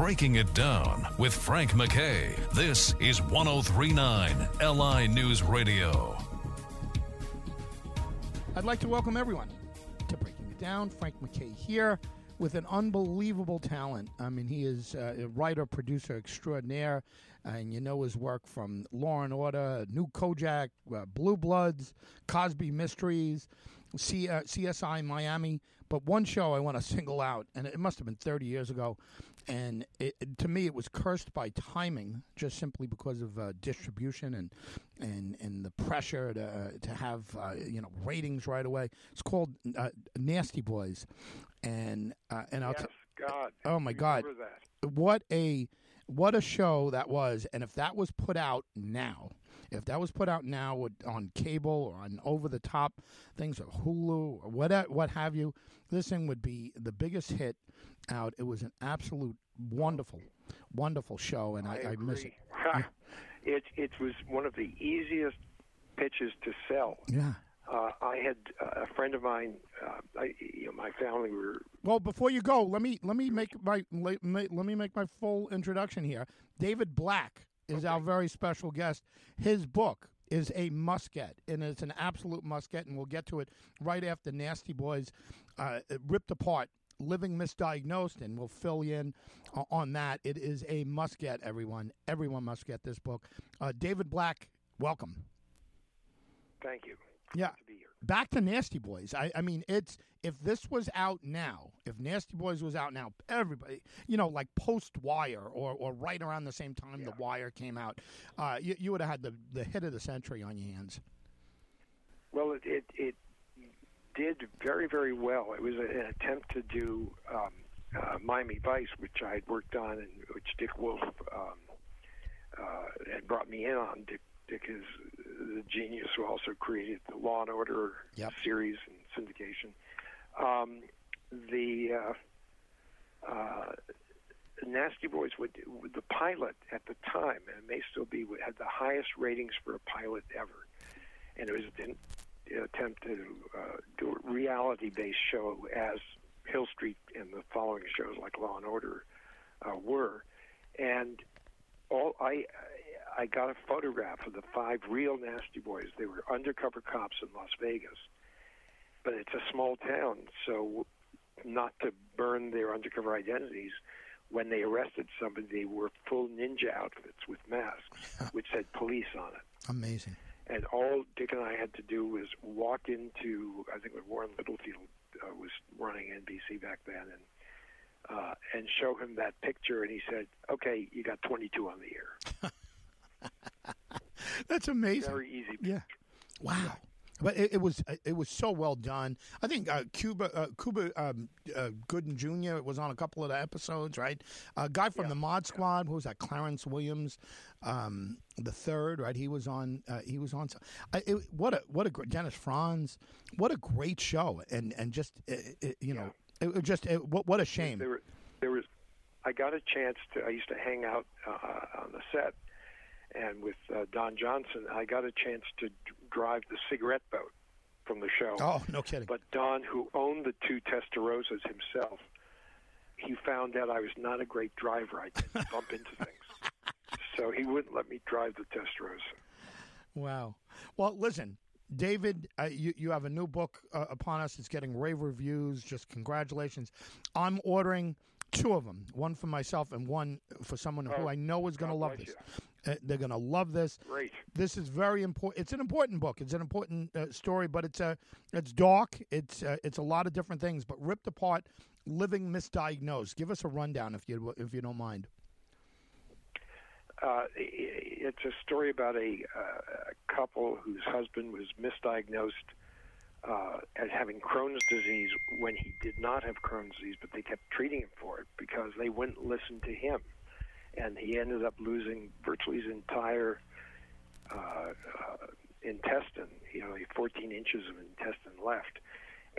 Breaking It Down with Frank MacKay. This is 1039 LI News Radio. I'd like to welcome everyone to Breaking It Down. Frank MacKay here with an unbelievable talent. I mean, he is uh, a writer, producer extraordinaire, and you know his work from Law and Order, New Kojak, uh, Blue Bloods, Cosby Mysteries, C- uh, CSI Miami. But one show I want to single out, and it must have been 30 years ago, and it, to me it was cursed by timing, just simply because of uh, distribution and and and the pressure to uh, to have uh, you know ratings right away. It's called Nasty Boys, and uh, and I'll yes, t- God. Oh, my God. what a what a show that was and if that was put out now if that was put out now on cable or on over the top things or hulu or what what have you this thing would be the biggest hit out it was an absolute wonderful wonderful show and i, I, miss it it it was one of the easiest pitches to sell. yeah Uh, I had uh, a friend of mine. Uh, I, you know, my family were well before you go let me let me make my let me, make my full introduction here. David black is our very special guest. His book is a must get and it's an absolute must get and we'll get to it right after nasty boys uh, ripped apart living misdiagnosed and we'll fill you in uh, on that. It is a must get everyone. Everyone must get this book. Uh, david black welcome. Thank you. Yeah to be here. back to Nasty Boys. I, I mean, it's if this was out now, if Nasty Boys was out now, everybody, you know, like post Wire or, or right around the same time the Wire came out, uh, you, you would have had the, the hit of the century on your hands. Well, it, it it did very very well. It was an attempt to do um, uh, Miami Vice, which I had worked on, and which Dick Wolf um, uh, had brought me in on. Dick, Dick is the genius who also created the Law and Order Yep. series and syndication. Um, the uh, uh, Nasty Boys would the pilot at the time, and it may still be, had the highest ratings for a pilot ever, and it was an attempt to uh, do a reality-based show as Hill Street and the following shows like Law and Order uh, were, and all I I got a photograph of the five real Nasty Boys. They were undercover cops in Las Vegas, but it's a small town, so not to burn their undercover identities. When they arrested somebody, they wore full ninja outfits with masks, which said police on it. Amazing. And all Dick and I had to do was walk into, I think when Warren Littlefield uh, was running NBC back then, and uh, and show him that picture, and he said, "Okay, you got 22 on the air." That's amazing. Very easy. Yeah. Wow. But it, it was it was so well done. I think uh, Cuba uh, Cuba um, uh, Gooding Jr. was on a couple of the episodes, right? A guy from the Mod Squad, who was that? Clarence Williams, um, the third, right? He was on. Uh, he was on. I, it, what a what a great Dennis Franz. What a great show, and and just uh, it, you know, it, was just it, what what a shame. There, were, there was, I got a chance to. I used to hang out uh, on the set, and with uh, Don Johnson, I got a chance to d- drive the cigarette boat from the show. Oh, no kidding. But Don, who owned the two Testarossas himself, he found out I was not a great driver. I didn't bump into things, so he wouldn't let me drive the Testarossa. Wow. Well, listen, David, uh, you you have a new book uh, upon us. It's getting rave reviews. Just congratulations. I'm ordering two of them, one for myself and one for someone who Oh, I know is going to love this. Uh, they're going to love this. Great. This is very important. It's an important book. It's an important uh, story, but it's a it's dark. It's uh, it's a lot of different things, but ripped apart. Living misdiagnosed. Give us a rundown if you if you don't mind. Uh, it's a story about a, uh, a couple whose husband was misdiagnosed uh, as having Crohn's disease when he did not have Crohn's disease, but they kept treating him for it because they wouldn't listen to him, and he ended up losing virtually his entire uh, uh, intestine. You know, he 14 inches of intestine left,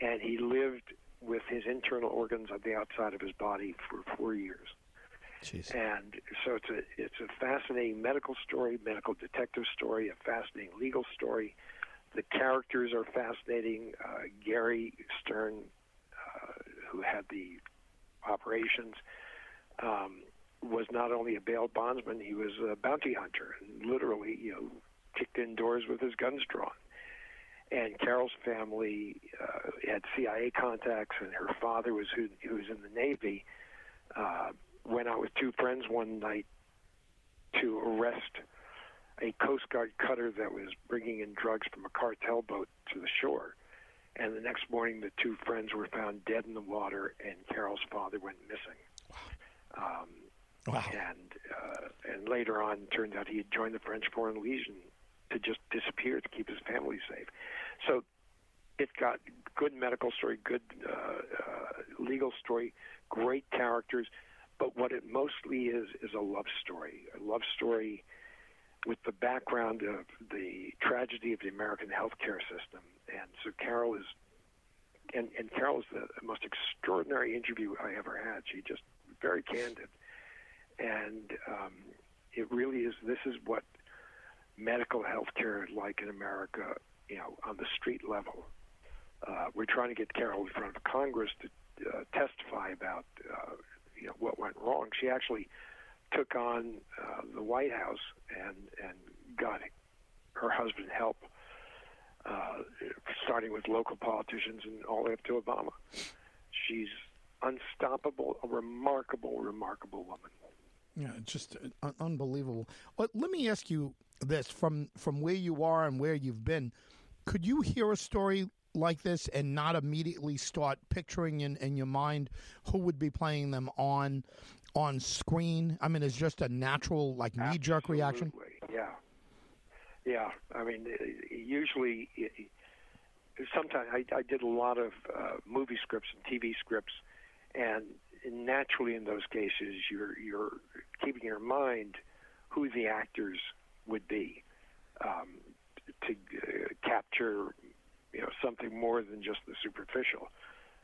and he lived with his internal organs on the outside of his body for four years. Jeez. And so it's a it's a fascinating medical story, medical detective story, a fascinating legal story. The characters are fascinating. Uh, Gary Stern, uh, who had the operations, um, was not only a bail bondsman, he was a bounty hunter, and literally, you know, kicked indoors with his guns drawn. And Carol's family uh, had CIA contacts, and her father was who, who was in the Navy. Uh, went out with two friends one night to arrest a Coast Guard cutter that was bringing in drugs from a cartel boat to the shore. And the next morning, the two friends were found dead in the water, and Carol's father went missing. Um, Wow. and uh, and later on, turned out he had joined the French Foreign Legion to just disappear to keep his family safe. So it got good medical story, good uh, uh, legal story, great characters, but what it mostly is is a love story, a love story with the background of the tragedy of the American healthcare system. And so Carol is, and, and Carol is the most extraordinary interview I ever had. She just very candid, and um, it really is. This is what medical healthcare is like in America. You know, on the street level. Uh, we're trying to get Carol in front of Congress to uh, testify about uh, you know what went wrong. She actually took on uh, the White House and and got her husband help, uh, starting with local politicians and all the way up to Obama. She's unstoppable, a remarkable, remarkable woman. Yeah, just uh, un- unbelievable. But let me ask you this: from from where you are and where you've been, could you hear a story like this and not immediately start picturing in, in your mind who would be playing them on on screen? I mean, it's just a natural like knee jerk reaction. Yeah, yeah. I mean, uh, usually, uh, sometimes I, I did a lot of uh, movie scripts and TV scripts, and naturally in those cases, you're you're keeping in your mind who the actors would be um, to uh, capture, you know, something more than just the superficial.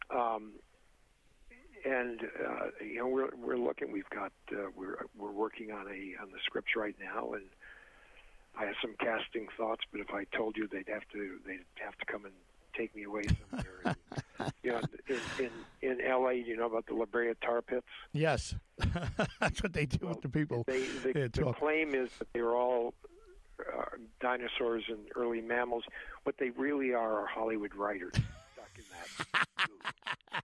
Um, and uh, you know we're we're looking. We've got uh, we're we're working on a on the scripts right now, and I have some casting thoughts. But if I told you, they'd have to they'd have to come and take me away somewhere. and, you know, in, in in L.A., you know about the La Brea tar pits. Yes, that's what they do Well, with the people. They, the, Yeah, the claim is that they were all uh, dinosaurs and early mammals. What they really are are Hollywood writers stuck in that.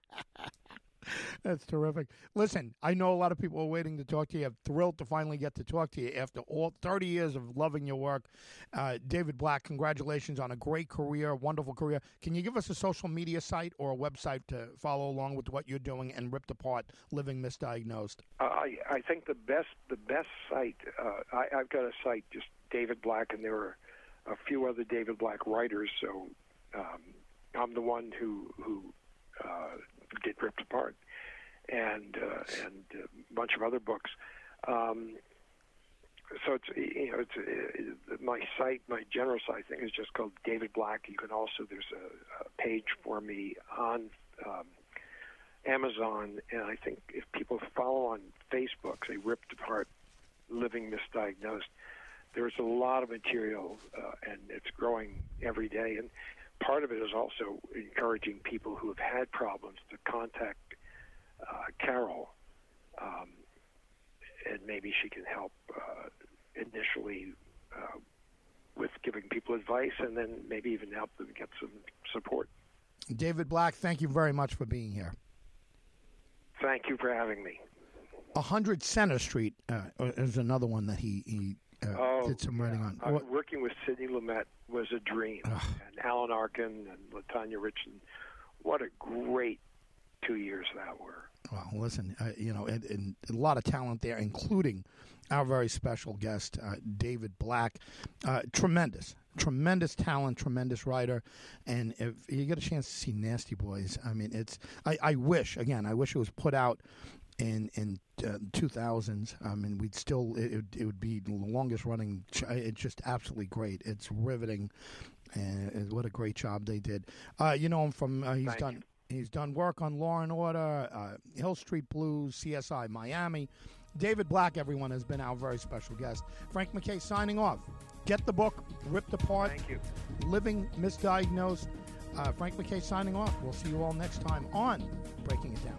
That's terrific. Listen, I know a lot of people are waiting to talk to you. I'm thrilled to finally get to talk to you after all 30 years of loving your work. Uh, David Black, congratulations on a great career, wonderful career. Can you give us a social media site or a website to follow along with what you're doing and ripped apart living misdiagnosed? Uh, I I think the best the best site. Uh, I, I've got a site just David Black, and there are a few other David Black writers. So um, I'm the one who who uh, did Ripped Apart, and uh, a bunch of other books. Um, so it's you know it's uh, my site, my general site thing is just called David Black. You can also there's a, a page for me on. Um, Amazon, and I think if people follow on Facebook, they ripped apart living misdiagnosed. There's a lot of material, uh, and it's growing every day. And part of it is also encouraging people who have had problems to contact uh, Carol, um, and maybe she can help uh, initially uh, with giving people advice, and then maybe even help them get some support. David Black, thank you very much for being here. Thank you for having me. 100 Center Street uh, is another one that he, he uh, did some writing on. Uh, working with Sidney Lumet was a dream, and Alan Arkin and Latanya Richardson. What a great two years that were. Well, listen, uh, you know, and, and a lot of talent there, including our very special guest, uh, David Black. Uh, tremendous, tremendous talent, tremendous writer. And if you get a chance to see Nasty Boys, I mean, it's. I, I wish again, I wish it was put out in in uh, 2000s. I mean, we'd still it, it, would be the longest running. ch- It's just absolutely great. It's riveting, and, what a great job they did. Uh, you know him from uh, he's Thank done. He's done work on Law and Order, uh, Hill Street Blues, CSI Miami. David Black, everyone, has been our very special guest. Frank MacKay signing off. Get the book, Ripped Apart, Thank you. Living Misdiagnosed. Uh, Frank MacKay signing off. We'll see you all next time on Breaking It Down.